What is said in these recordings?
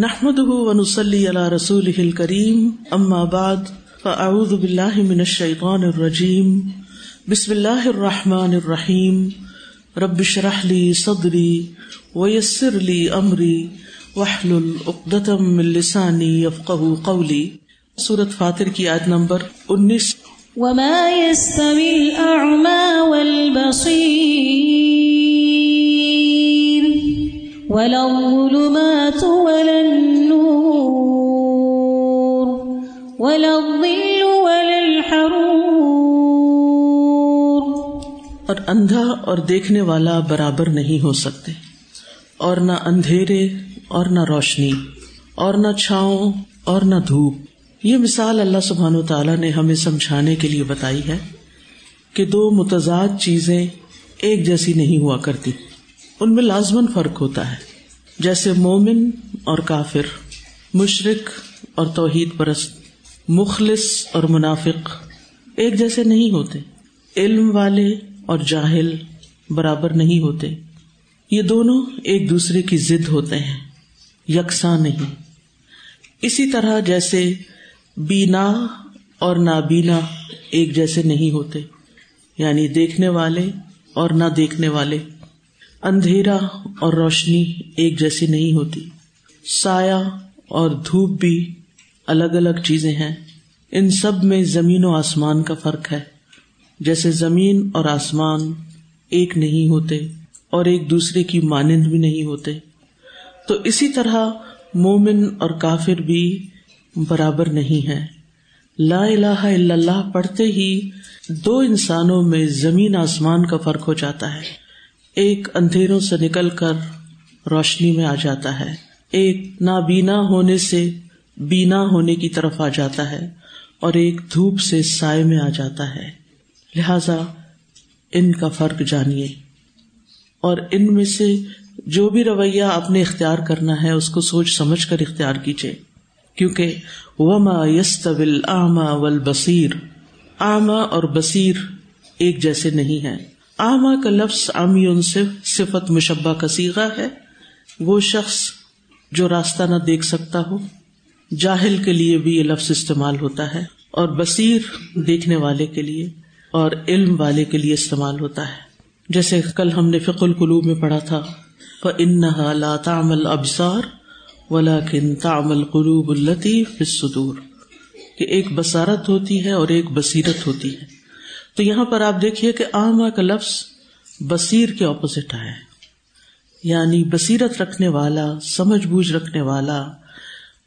نحمد ونسلی علی رسول کریم اما بعد فاعوذ باللہ من الشیطان الرجیم بسم اللہ الرحمن الرحیم رب شرح لی صدری ویسر لی امری وحلل اقدتم من لسانی یفقہ قولی سورة فاتر کی آیت نمبر انیس. وما يستوي الأعمى والبصير. ولا الظلمات ولا النور ولا الظل ولا الحرور اور اندھا اور دیکھنے والا برابر نہیں ہو سکتے، اور نہ اندھیرے اور نہ روشنی، اور نہ چھاؤں اور نہ دھوپ۔ یہ مثال اللہ سبحان و تعالیٰ نے ہمیں سمجھانے کے لیے بتائی ہے کہ دو متضاد چیزیں ایک جیسی نہیں ہوا کرتی۔ ان میں لازمن فرق ہوتا ہے۔ جیسے مومن اور کافر مشرق اور توحید پرست، مخلص اور منافق ایک جیسے نہیں ہوتے۔ علم والے اور جاہل برابر نہیں ہوتے۔ یہ دونوں ایک دوسرے کی ضد ہوتے ہیں، یکساں نہیں۔ اسی طرح جیسے بینا اور نابینا ایک جیسے نہیں ہوتے یعنی دیکھنے والے اور نہ دیکھنے والے۔ اندھیرا اور روشنی ایک جیسی نہیں ہوتی۔ سایہ اور دھوپ بھی الگ الگ چیزیں ہیں۔ ان سب میں زمین و آسمان کا فرق ہے۔ جیسے زمین اور آسمان ایک نہیں ہوتے اور ایک دوسرے کی مانند بھی نہیں ہوتے۔ تو اسی طرح مومن اور کافر بھی برابر نہیں ہے لا الہ الا اللہ پڑھتے ہی دو انسانوں میں زمین آسمان کا فرق ہو جاتا ہے۔ ایک اندھیروں سے نکل کر روشنی میں آ جاتا ہے۔ ایک نابینا ہونے سے بینا ہونے کی طرف آ جاتا ہے اور ایک دھوپ سے سائے میں آ جاتا ہے۔ لہذا ان کا فرق جانیے۔ اور ان میں سے جو بھی رویہ آپ نے اختیار کرنا ہے، اس کو سوچ سمجھ کر اختیار کیجیے۔ کیونکہ وما یس طول آما ول بصیر آما اور بصیر ایک جیسے نہیں ہے آما کا لفظ عامی صفت مشبہ کا سیگا ہے۔ وہ شخص جو راستہ نہ دیکھ سکتا ہو، جاہل کے لیے بھی یہ لفظ استعمال ہوتا ہے اور بصیر دیکھنے والے کے لیے اور علم والے کے لیے استعمال ہوتا ہے۔ جیسے کل ہم نے فک القلوب میں پڑھا تھا ان لا تعمل ابسار ولا کن تامل قلوب الطیف الصدور۔ کہ ایک بصارت ہوتی ہے اور ایک بصیرت ہوتی ہے۔ تو یہاں پر آپ دیکھیے کہ آما کا لفظ بصیر کے اپوزٹ ہے۔ یعنی بصیرت رکھنے والا، سمجھ بوجھ رکھنے والا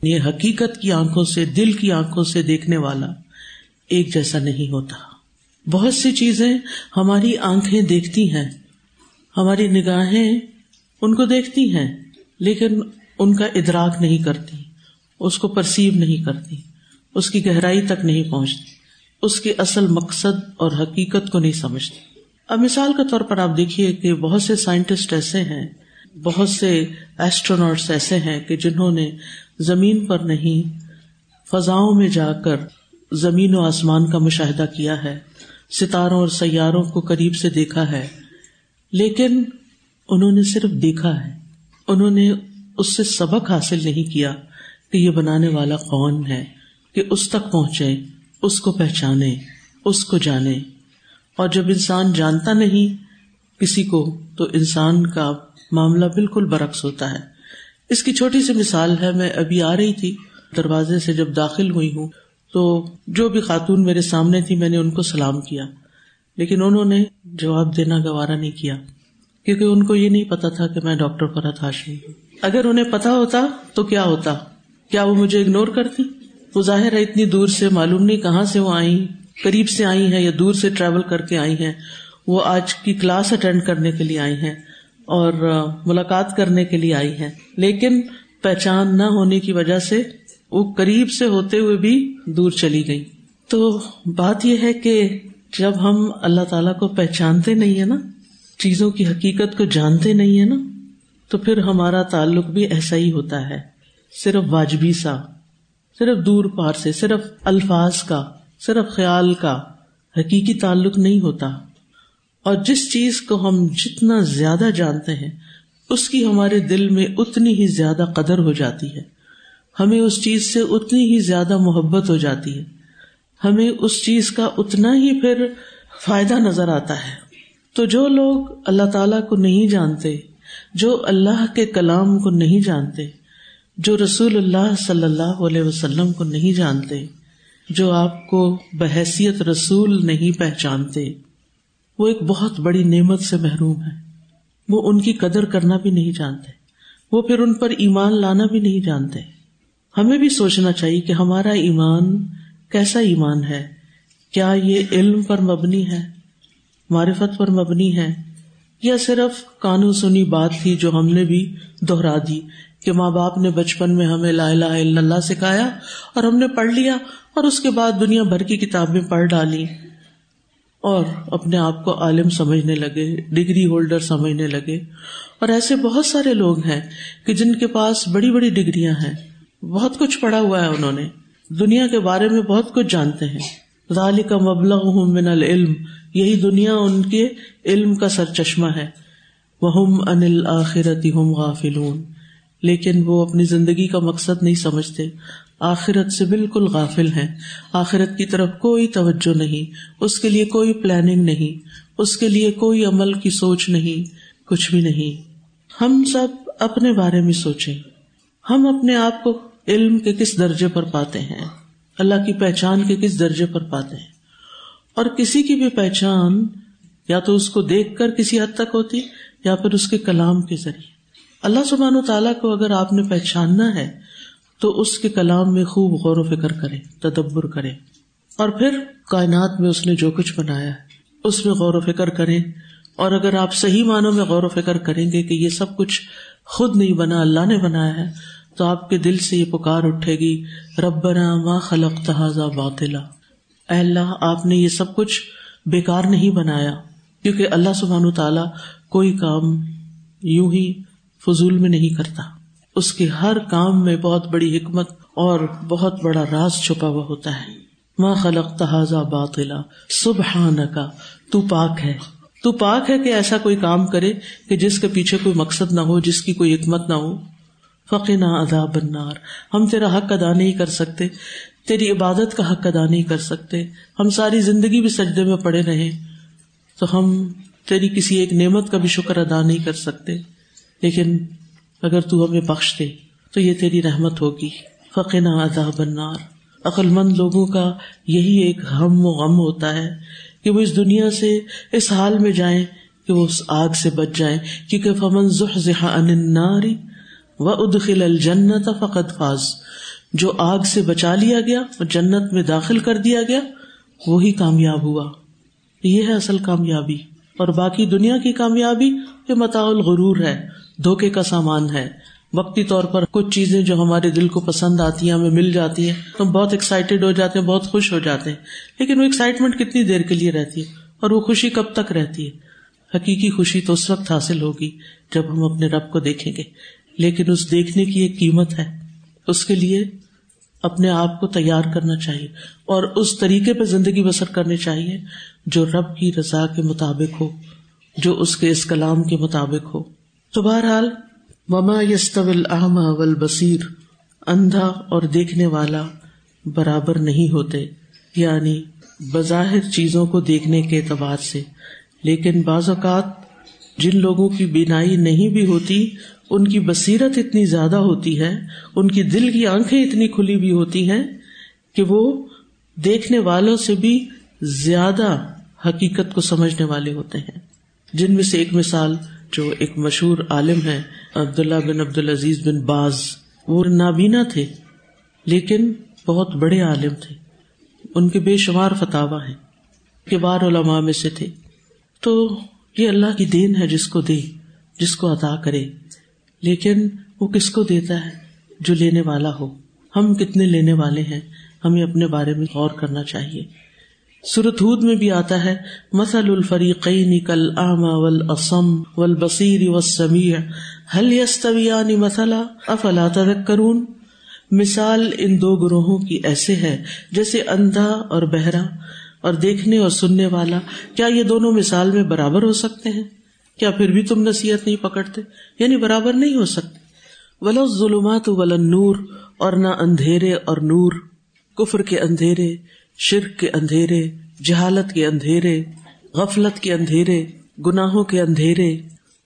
یہ حقیقت کی آنکھوں سے، دل کی آنکھوں سے دیکھنے والا ایک جیسا نہیں ہوتا۔ بہت سی چیزیں ہماری آنکھیں دیکھتی ہیں، ہماری نگاہیں ان کو دیکھتی ہیں، لیکن ان کا ادراک نہیں کرتی، اس کو پرسیو نہیں کرتی، اس کی گہرائی تک نہیں پہنچتی۔ اس کے اصل مقصد اور حقیقت کو نہیں سمجھتے۔ اب مثال کے طور پر آپ دیکھیے کہ بہت سے سائنٹسٹ ایسے ہیں، بہت سے ایسٹرونٹس ایسے ہیں کہ جنہوں نے زمین پر نہیں، فضاؤں میں جا کر زمین و آسمان کا مشاہدہ کیا ہے، ستاروں اور سیاروں کو قریب سے دیکھا ہے۔ لیکن انہوں نے صرف دیکھا ہے، انہوں نے اس سے سبق حاصل نہیں کیا کہ یہ بنانے والا کون ہے، کہ اس تک پہنچے۔ اس کو پہچانے، اس کو جانے۔ اور جب انسان جانتا نہیں کسی کو، تو انسان کا معاملہ بالکل برعکس ہوتا ہے۔ اس کی چھوٹی سی مثال ہے، میں ابھی آ رہی تھی دروازے سے جب داخل ہوئی ہوں، تو جو بھی خاتون میرے سامنے تھی، میں نے ان کو سلام کیا۔ لیکن انہوں نے جواب دینا گوارا نہیں کیا، کیونکہ ان کو یہ نہیں پتا تھا کہ میں ڈاکٹر فرحت ہاشمی ہوں۔ اگر انہیں پتا ہوتا، تو کیا ہوتا؟ کیا وہ مجھے اگنور کرتی؟ وہ ظاہر ہے اتنی دور سے معلوم نہیں کہاں سے وہ آئی قریب سے آئی ہیں یا دور سے ٹریول کر کے آئی ہیں۔ وہ آج کی کلاس اٹینڈ کرنے کے لیے آئی ہیں اور ملاقات کرنے کے لیے آئی ہیں۔ لیکن پہچان نہ ہونے کی وجہ سے وہ قریب سے ہوتے ہوئے بھی دور چلی گئی تو بات یہ ہے کہ جب ہم اللہ تعالی کو پہچانتے نہیں ہے نا، چیزوں کی حقیقت کو جانتے نہیں ہے نا، تو پھر ہمارا تعلق بھی ایسا ہی ہوتا ہے۔ صرف واجبی سا۔ صرف دور پار سے، صرف الفاظ کا، صرف خیال کا حقیقی تعلق نہیں ہوتا۔ اور جس چیز کو ہم جتنا زیادہ جانتے ہیں، اس کی ہمارے دل میں اتنی ہی زیادہ قدر ہو جاتی ہے۔ ہمیں اس چیز سے اتنی ہی زیادہ محبت ہو جاتی ہے۔ ہمیں اس چیز کا اتنا ہی پھر فائدہ نظر آتا ہے۔ تو جو لوگ اللہ تعالی کو نہیں جانتے، جو اللہ کے کلام کو نہیں جانتے جو رسول اللہ صلی اللہ علیہ وسلم کو نہیں جانتے، جو آپ کو بحثیت رسول نہیں پہچانتے، وہ ایک بہت بڑی نعمت سے محروم ہے وہ ان کی قدر کرنا بھی نہیں جانتے، وہ پھر ان پر ایمان لانا بھی نہیں جانتے۔ ہمیں بھی سوچنا چاہیے کہ ہمارا ایمان کیسا ایمان ہے۔ کیا یہ علم پر مبنی ہے، معرفت پر مبنی ہے، یا صرف کانو سنی بات تھی جو ہم نے بھی دوہرا دی؟ کہ ماں باپ نے بچپن میں ہمیں لا الہ الا اللہ سکھایا اور ہم نے پڑھ لیا اور اس کے بعد دنیا بھر کی کتابیں پڑھ ڈالی اور اپنے آپ کو عالم سمجھنے لگے، ڈگری ہولڈر سمجھنے لگے۔ اور ایسے بہت سارے لوگ ہیں کہ جن کے پاس بڑی بڑی ڈگریاں ہیں۔ بہت کچھ پڑھا ہوا ہے انہوں نے۔ دنیا کے بارے میں بہت کچھ جانتے ہیں۔ ذالی کا مبلغ من العلم، یہی دنیا ان کے علم کا سر چشمہ ہے۔ وہ انل آخرتی ہم غافلون۔ لیکن وہ اپنی زندگی کا مقصد نہیں سمجھتے۔ آخرت سے بالکل غافل ہیں۔ آخرت کی طرف کوئی توجہ نہیں۔ اس کے لیے کوئی پلاننگ نہیں۔ اس کے لیے کوئی عمل کی سوچ نہیں۔ کچھ بھی نہیں۔ ہم سب اپنے بارے میں سوچیں۔ ہم اپنے آپ کو علم کے کس درجے پر پاتے ہیں؟ اللہ کی پہچان کے کس درجے پر پاتے ہیں؟ اور کسی کی بھی پہچان یا تو اس کو دیکھ کر کسی حد تک ہوتی یا پھر اس کے کلام کے ذریعے۔ اللہ سبحان و تعالیٰ کو اگر آپ نے پہچاننا ہے تو اس کے کلام میں خوب غور و فکر کرے تدبر کرے اور پھر کائنات میں اس نے جو کچھ بنایا ہے، اس میں غور و فکر کرے اور اگر آپ صحیح معنوں میں غور و فکر کریں گے کہ یہ سب کچھ خود نہیں بنا، اللہ نے بنایا ہے، تو آپ کے دل سے یہ پکار اٹھے گی، ربنا ما خلق تحاظ باطلا۔ اے اللہ، آپ نے یہ سب کچھ بیکار نہیں بنایا، کیونکہ اللہ سبحان تعالیٰ کوئی کام یوں ہی فضول میں نہیں کرتا۔ اس کے ہر کام میں بہت بڑی حکمت اور بہت بڑا راز چھپا ہوا ہوتا ہے۔ ماں خلق تحازہ باطلا سبحان کا تو پاک ہے۔ تو پاک ہے کہ ایسا کوئی کام کرے کہ جس کے پیچھے کوئی مقصد نہ ہو، جس کی کوئی حکمت نہ ہو۔ فقنا ادا بنار ہم تیرا حق ادا نہیں کر سکتے، تیری عبادت کا حق ادا نہیں کر سکتے۔ ہم ساری زندگی بھی سجدے میں پڑے رہے، تو ہم تیری کسی ایک نعمت کا بھی شکر ادا نہیں کر سکتے۔ لیکن اگر تو ہمیں بخش دے، تو یہ تیری رحمت ہوگی۔ فقنا ادا بنار عقل مند لوگوں کا یہی ایک ہم و غم ہوتا ہے کہ وہ اس دنیا سے اس حال میں جائیں کہ وہ اس آگ سے بچ جائیں۔ کیونکہ فمن النار و ادخل الجنت فقط فاز۔ جو آگ سے بچا لیا گیا اور جنت میں داخل کر دیا گیا، وہی کامیاب ہوا۔ یہ ہے اصل کامیابی۔ اور باقی دنیا کی کامیابی یہ متا الغرور ہے۔ دھوکے کا سامان ہے۔ وقتی طور پر کچھ چیزیں جو ہمارے دل کو پسند آتی ہیں، ہمیں مل جاتی ہیں تو ہم بہت ایکسائٹیڈ ہو جاتے ہیں، بہت خوش ہو جاتے ہیں۔ لیکن وہ ایکسائٹمنٹ کتنی دیر کے لیے رہتی ہے اور وہ خوشی کب تک رہتی ہے؟ حقیقی خوشی تو اس وقت حاصل ہوگی جب ہم اپنے رب کو دیکھیں گے۔ لیکن اس دیکھنے کی ایک قیمت ہے۔ اس کے لیے اپنے آپ کو تیار کرنا چاہیے اور اس طریقے پہ زندگی بسر کرنی چاہیے جو رب کی رضا کے مطابق ہو، جو اس کے اس کلام کے مطابق ہو۔ تو بہرحال، وما یستول احما ول بصیر اندھا اور دیکھنے والا برابر نہیں ہوتے یعنی بظاہر چیزوں کو دیکھنے کے اعتبار سے۔ لیکن بعض اوقات جن لوگوں کی بینائی نہیں بھی ہوتی، ان کی بصیرت اتنی زیادہ ہوتی ہے، ان کی دل کی آنکھیں اتنی کھلی بھی ہوتی ہیں کہ وہ دیکھنے والوں سے بھی زیادہ حقیقت کو سمجھنے والے ہوتے ہیں۔ جن میں سے ایک مثال جو ایک مشہور عالم ہے عبداللہ بن عبد العزیز بن باز، وہ نابینا تھے، لیکن بہت بڑے عالم تھے۔ ان کے بے شمار فتوا ہیں کہ بار علماء میں سے تھے۔ تو یہ اللہ کی دین ہے جس کو دے، جس کو عطا کرے۔ لیکن وہ کس کو دیتا ہے جو لینے والا ہو؟ ہم کتنے لینے والے ہیں؟ ہمیں اپنے بارے میں غور کرنا چاہیے۔ سورت ہود میں بھی آتا ہے مسل الفریقین کل آما ول اسم ول بصیر و سمیع یستویانی افلا تذکرون مثال ان دو گروہوں کی ایسے ہے، جیسے اندھا اور بہرا، اور دیکھنے اور سننے والا، کیا یہ دونوں مثال میں برابر ہو سکتے ہیں؟ کیا پھر بھی تم نصیحت نہیں پکڑتے؟ یعنی برابر نہیں ہو سکتے۔ ولا ظلمات ول نور اور نہ اندھیرے اور نور۔ کفر کے اندھیرے شرک کے اندھیرے، جہالت کے اندھیرے، غفلت کے اندھیرے، گناہوں کے اندھیرے،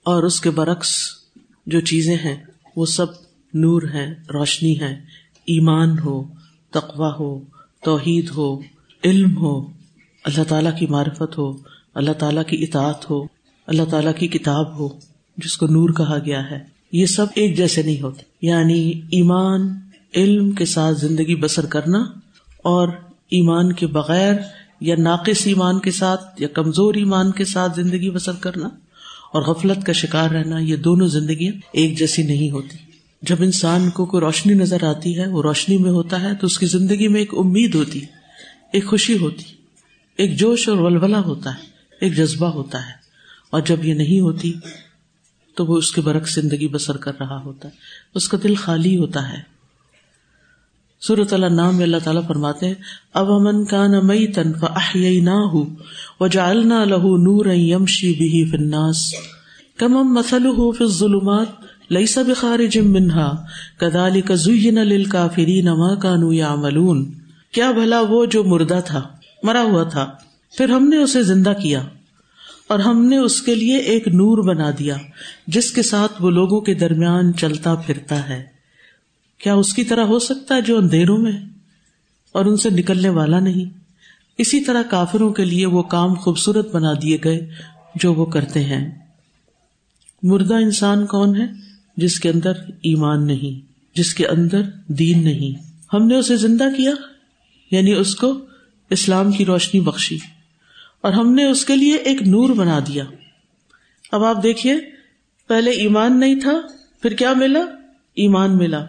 اور اس کے برعکس جو چیزیں ہیں، وہ سب نور ہے روشنی ہے ایمان ہو تقوا ہو، توحید ہو، علم ہو، اللہ تعالیٰ کی معرفت ہو، اللہ تعالیٰ کی اطاعت ہو، اللہ تعالیٰ کی کتاب ہو، جس کو نور کہا گیا ہے۔ یہ سب ایک جیسے نہیں ہوتے۔ یعنی ایمان، علم کے ساتھ زندگی بسر کرنا اور ایمان کے بغیر یا ناقص ایمان کے ساتھ یا کمزور ایمان کے ساتھ زندگی بسر کرنا اور غفلت کا شکار رہنا، یہ دونوں زندگیاں ایک جیسی نہیں ہوتی۔ جب انسان کو کوئی روشنی نظر آتی ہے، وہ روشنی میں ہوتا ہے، تو اس کی زندگی میں ایک امید ہوتی، ایک خوشی ہوتی، ایک جوش اور ولولہ ہوتا ہے، ایک جذبہ ہوتا ہے۔ اور جب یہ نہیں ہوتی، تو وہ اس کے برعکس زندگی بسر کر رہا ہوتا ہے۔ اس کا دل خالی ہوتا ہے۔ صورت اللہ نام میں اللہ تعالیٰ فرماتے اب امن کا نہ مئی تن نہ ہو و جالنا لہو نور یمشی بھی فناس کم ام مسل ہو فی ظلمات لئی سب خارج منہا۔ کدالی کا زین لل کافری نما کانو یا ملون کیا بھلا وہ جو مردہ تھا، مرا ہوا تھا، پھر ہم نے اسے زندہ کیا۔ اور ہم نے اس کے لیے ایک نور بنا دیا، جس کے ساتھ وہ لوگوں کے درمیان چلتا پھرتا ہے۔ کیا اس کی طرح ہو سکتا ہے جو اندھیروں میں اور ان سے نکلنے والا نہیں؟ اسی طرح کافروں کے لیے وہ کام خوبصورت بنا دیے گئے جو وہ کرتے ہیں۔ مردہ انسان کون ہے جس کے اندر ایمان نہیں، جس کے اندر دین نہیں؟ ہم نے اسے زندہ کیا یعنی اس کو اسلام کی روشنی بخشی، اور ہم نے اس کے لیے ایک نور بنا دیا۔ اب آپ دیکھیے، پہلے ایمان نہیں تھا، پھر کیا ملا؟ ایمان ملا۔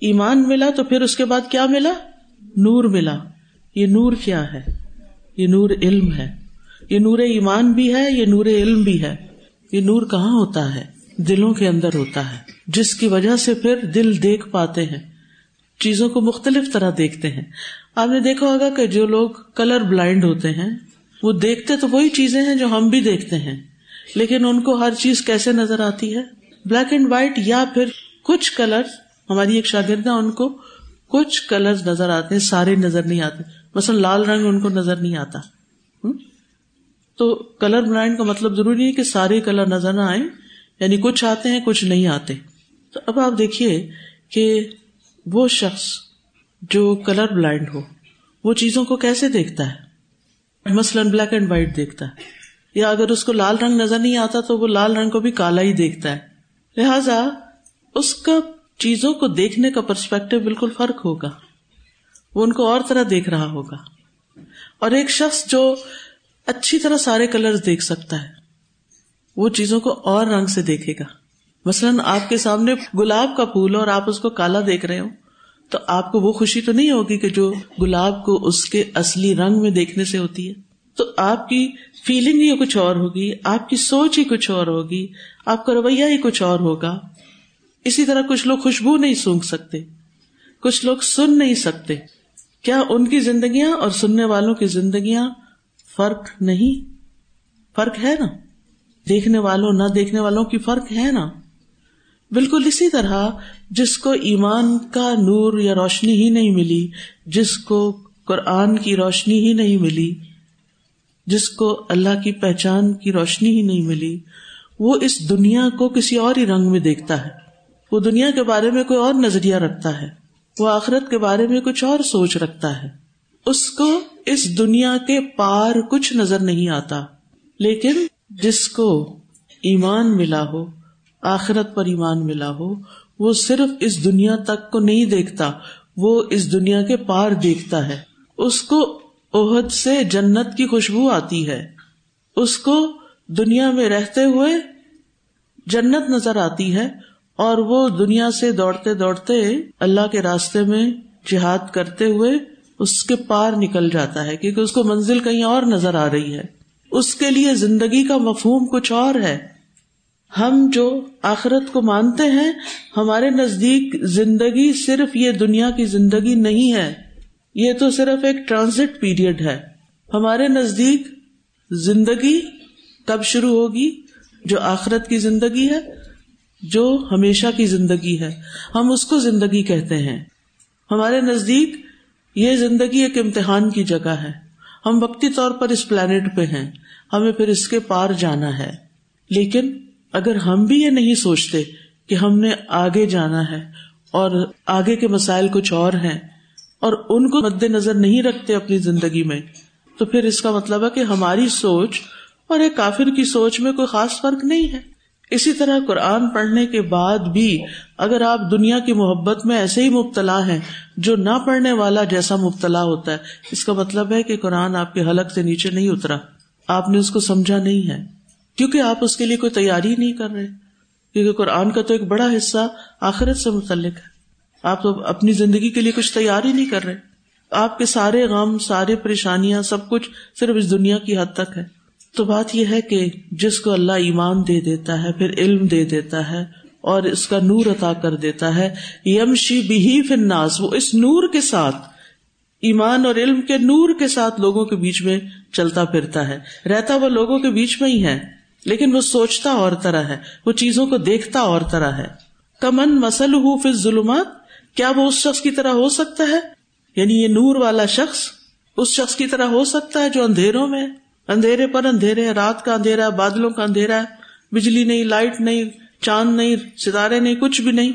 ایمان ملا تو پھر اس کے بعد کیا ملا؟ نور ملا۔ یہ نور کیا ہے؟ یہ نور علم ہے۔ یہ نور ایمان بھی ہے، یہ نور علم بھی ہے۔ یہ نور کہاں ہوتا ہے؟ دلوں کے اندر ہوتا ہے۔ جس کی وجہ سے پھر دل دیکھ پاتے ہیں۔ چیزوں کو مختلف طرح دیکھتے ہیں۔ آپ نے دیکھا ہوگا کہ جو لوگ کلر بلائنڈ ہوتے ہیں، وہ دیکھتے تو وہی چیزیں ہیں جو ہم بھی دیکھتے ہیں۔ لیکن ان کو ہر چیز کیسے نظر آتی ہے؟ بلیک اینڈ وائٹ یا پھر کچھ کلر ہماری ایک شاگرد ان کو کچھ کلر نظر آتے ہیں، سارے نظر نہیں آتے۔ مثلاً لال رنگ ان کو نظر نہیں آتا۔ تو کلر بلائنڈ کا مطلب ضروری ہے کہ سارے کلر نظر نہ آئے یعنی کچھ آتے ہیں، کچھ نہیں آتے۔ تو اب آپ دیکھیے کہ وہ شخص جو کلر بلائنڈ ہو، وہ چیزوں کو کیسے دیکھتا ہے؟ مثلاً بلیک اینڈ وائٹ دیکھتا ہے۔ یا اگر اس کو لال رنگ نظر نہیں آتا تو وہ لال رنگ کو بھی کالا ہی دیکھتا ہے۔ لہذا اس کا چیزوں کو دیکھنے کا پرسپیکٹو بالکل فرق ہوگا۔ وہ ان کو اور طرح دیکھ رہا ہوگا۔ اور ایک شخص جو اچھی طرح سارے کلر دیکھ سکتا ہے، وہ چیزوں کو اور رنگ سے دیکھے گا۔ مثلاً آپ کے سامنے گلاب کا پھول اور آپ اس کو کالا دیکھ رہے ہو، تو آپ کو وہ خوشی تو نہیں ہوگی کہ جو گلاب کو اس کے اصلی رنگ میں دیکھنے سے ہوتی ہے؟ تو آپ کی فیلنگ ہی کچھ اور ہوگی، آپ کی سوچ ہی کچھ اور ہوگی، آپ کا رویہ ہی کچھ اور ہوگا۔ اسی طرح کچھ لوگ خوشبو نہیں سونگ سکتے، کچھ لوگ سن نہیں سکتے۔ کیا ان کی زندگیاں اور سننے والوں کی زندگیاں فرق نہیں؟ فرق ہے نا؟ دیکھنے والوں، نہ دیکھنے والوں کی فرق ہے نا؟ بالکل اسی طرح جس کو ایمان کا نور یا روشنی ہی نہیں ملی، جس کو قرآن کی روشنی ہی نہیں ملی، جس کو اللہ کی پہچان کی روشنی ہی نہیں ملی، وہ اس دنیا کو کسی اور ہی رنگ میں دیکھتا ہے۔ وہ دنیا کے بارے میں کوئی اور نظریہ رکھتا ہے، وہ آخرت کے بارے میں کچھ اور سوچ رکھتا ہے۔ اس کو اس دنیا کے پار کچھ نظر نہیں آتا، لیکن جس کو ایمان ملا ہو، آخرت پر ایمان ملا ہو، وہ صرف اس دنیا تک کو نہیں دیکھتا، وہ اس دنیا کے پار دیکھتا ہے۔ اس کو عہد سے جنت کی خوشبو آتی ہے۔ اس کو دنیا میں رہتے ہوئے جنت نظر آتی ہے۔ اور وہ دنیا سے دوڑتے دوڑتے اللہ کے راستے میں جہاد کرتے ہوئے اس کے پار نکل جاتا ہے، کیونکہ اس کو منزل کہیں اور نظر آ رہی ہے۔ اس کے لیے زندگی کا مفہوم کچھ اور ہے۔ ہم جو آخرت کو مانتے ہیں، ہمارے نزدیک زندگی صرف یہ دنیا کی زندگی نہیں ہے۔ یہ تو صرف ایک ٹرانزٹ پیریڈ ہے۔ ہمارے نزدیک زندگی کب شروع ہوگی؟ جو آخرت کی زندگی ہے جو ہمیشہ کی زندگی ہے۔ ہم اس کو زندگی کہتے ہیں۔ ہمارے نزدیک یہ زندگی ایک امتحان کی جگہ ہے۔ ہم وقتی طور پر اس پلانٹ پہ ہیں۔ ہمیں پھر اس کے پار جانا ہے۔ لیکن اگر ہم بھی یہ نہیں سوچتے کہ ہم نے آگے جانا ہے اور آگے کے مسائل کچھ اور ہیں اور ان کو مد نظر نہیں رکھتے اپنی زندگی میں، تو پھر اس کا مطلب ہے کہ ہماری سوچ اور ایک کافر کی سوچ میں کوئی خاص فرق نہیں ہے۔ اسی طرح قرآن پڑھنے کے بعد بھی اگر آپ دنیا کی محبت میں ایسے ہی مبتلا ہیں جو نہ پڑھنے والا جیسا مبتلا ہوتا ہے، اس کا مطلب ہے کہ قرآن آپ کے حلق سے نیچے نہیں اترا۔ آپ نے اس کو سمجھا نہیں ہے۔ کیونکہ آپ اس کے لیے کوئی تیاری نہیں کر رہے۔ کیونکہ قرآن کا تو ایک بڑا حصہ آخرت سے متعلق ہے۔ آپ تو اپنی زندگی کے لیے کچھ تیاری نہیں کر رہے۔ آپ کے سارے غم، سارے پریشانیاں، سب کچھ صرف اس دنیا کی حد تک ہے۔ تو بات یہ ہے کہ جس کو اللہ ایمان دے دیتا ہے، پھر علم دے دیتا ہے اور اس کا نور عطا کر دیتا ہے۔ یمشی بھی فناس وہ اس نور کے ساتھ، ایمان اور علم کے نور کے ساتھ لوگوں کے بیچ میں چلتا پھرتا ہے۔ رہتا وہ لوگوں کے بیچ میں ہی ہے، لیکن وہ سوچتا اور طرح ہے، وہ چیزوں کو دیکھتا اور طرح ہے۔ کمن مسل ہو پھر ظلمات کیا وہ اس شخص کی طرح ہو سکتا ہے؟ یعنی یہ نور والا شخص اس شخص کی طرح ہو سکتا ہے جو اندھیروں میں اندھیرے پر اندھیرے رات کا اندھیرا بادلوں کا اندھیرا ہے، بجلی نہیں، لائٹ نہیں، چاند نہیں، ستارے نہیں، کچھ بھی نہیں۔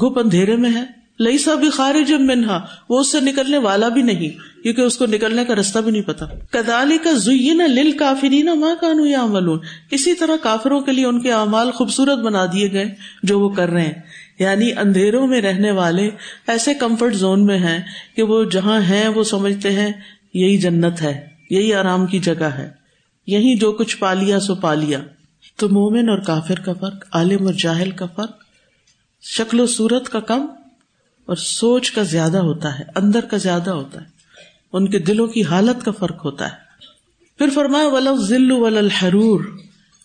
گپ اندھیرے میں ہے۔ لئی سا بھی خارج منہا، وہ اس سے نکلنے والا بھی نہیں، کیونکہ اس کو نکلنے کا راستہ بھی نہیں پتا۔ کدالی کا زئی لل کافری نا ماں کانو یا عمل اسی طرح کافروں کے لیے ان کے اعمال خوبصورت بنا دیے گئے جو وہ کر رہے ہیں۔ یعنی اندھیروں میں رہنے والے ایسے کمفرٹ زون میں ہیں کہ وہ جہاں ہیں، وہ سمجھتے ہیں یہی جنت ہے۔ یہی آرام کی جگہ ہے۔ یہی جو کچھ پالیا سو پالیا تو مومن اور کافر کا فرق، عالم اور جاہل کا فرق۔ شکل و صورت کا کم اور سوچ کا زیادہ ہوتا ہے، اندر کا زیادہ ہوتا ہے۔ ان کے دلوں کی حالت کا فرق ہوتا ہے۔ پھر فرمایا ولو ذل ولحرور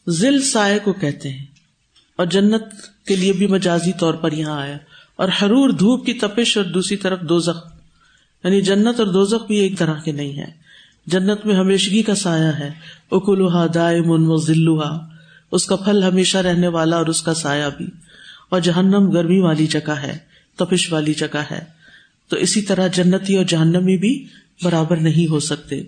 ذل سائے کو کہتے ہیں۔ اور جنت کے لیے بھی مجازی طور پر یہاں آیا۔ اور ہرور دھوپ کی تپش اور دوسری طرف دو یعنی جنت اور دوزخ بھی ایک طرح کے نہیں ہے جنت میں ہمیشگی کا سایہ ہے۔ اکلوہا دائے من و ذلوہا اس کا پھل ہمیشہ رہنے والا اور اس کا سایہ بھی۔ اور جہنم گرمی والی جگہ ہے، تپش والی جگہ ہے۔ تو اسی طرح جنتی اور جہنمی بھی برابر نہیں ہو سکتے۔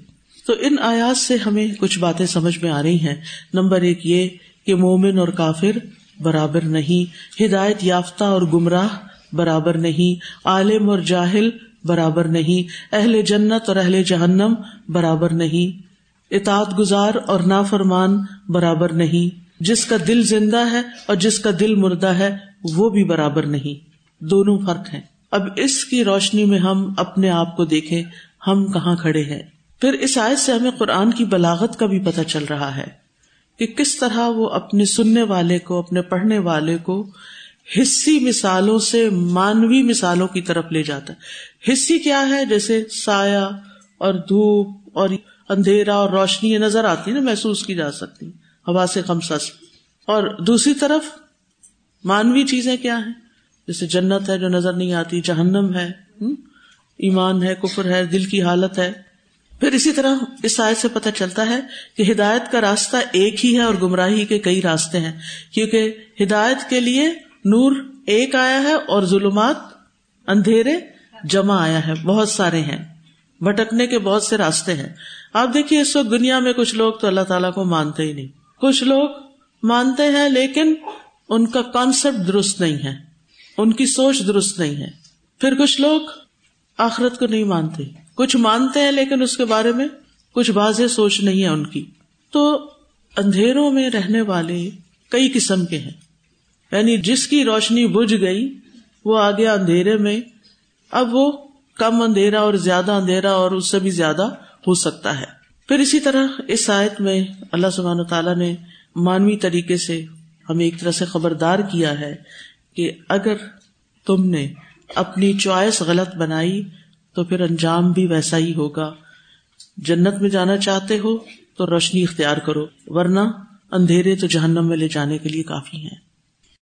تو ان آیات سے ہمیں کچھ باتیں سمجھ میں آ رہی ہیں۔ نمبر ایک یہ کہ مومن اور کافر برابر نہیں۔ ہدایت یافتہ اور گمراہ برابر نہیں۔ عالم اور جاہل برابر نہیں۔ اہل جنت اور اہل جہنم برابر نہیں۔ اطاعت گزار اور نافرمان برابر نہیں۔ جس کا دل زندہ ہے اور جس کا دل مردہ ہے، وہ بھی برابر نہیں۔ دونوں فرق ہیں۔ اب اس کی روشنی میں ہم اپنے آپ کو دیکھیں، ہم کہاں کھڑے ہیں۔ پھر اس آیت سے ہمیں قرآن کی بلاغت کا بھی پتہ چل رہا ہے کہ کس طرح وہ اپنے سننے والے کو، اپنے پڑھنے والے کو حصی مثالوں سے مانوی مثالوں کی طرف لے جاتا ہے۔ حصی کیا ہے؟ جیسے سایہ اور دھوپ اور اندھیرا اور روشنی یہ نظر آتی نا، محسوس کی جا سکتی ہوا سے کم سس اور دوسری طرف مانوی چیزیں کیا ہیں؟ جیسے جنت ہے جو نظر نہیں آتی، جہنم ہے ایمان ہے، کفر ہے، دل کی حالت ہے۔ پھر اسی طرح اس آیت سے پتہ چلتا ہے کہ ہدایت کا راستہ ایک ہی ہے اور گمراہی کے کئی راستے ہیں، کیونکہ ہدایت کے لیے نور ایک آیا ہے اور ظلمات اندھیرے جمع آیا ہے، بہت سارے ہیں۔ بھٹکنے کے بہت سے راستے ہیں۔ آپ دیکھیے، اس وقت دنیا میں کچھ لوگ تو اللہ تعالیٰ کو مانتے ہی نہیں۔ کچھ لوگ مانتے ہیں لیکن ان کا کانسیپٹ درست نہیں ہے۔ ان کی سوچ درست نہیں ہے۔ پھر کچھ لوگ آخرت کو نہیں مانتے۔ کچھ مانتے ہیں لیکن اس کے بارے میں کچھ واضح سوچ نہیں ہے ان کی۔ تو اندھیروں میں رہنے والے کئی قسم کے ہیں۔ یعنی جس کی روشنی بجھ گئی، وہ آگے اندھیرے میں، اب وہ کم اندھیرا اور زیادہ اندھیرا اور اس سے بھی زیادہ ہو سکتا ہے۔ پھر اسی طرح اس آیت میں اللہ سبحانہ تعالیٰ نے مانوی طریقے سے ہمیں ایک طرح سے خبردار کیا ہے کہ اگر تم نے اپنی چوائس غلط بنائی، تو پھر انجام بھی ویسا ہی ہوگا۔ جنت میں جانا چاہتے ہو، تو روشنی اختیار کرو، ورنہ اندھیرے تو جہنم میں لے جانے کے لیے کافی ہیں۔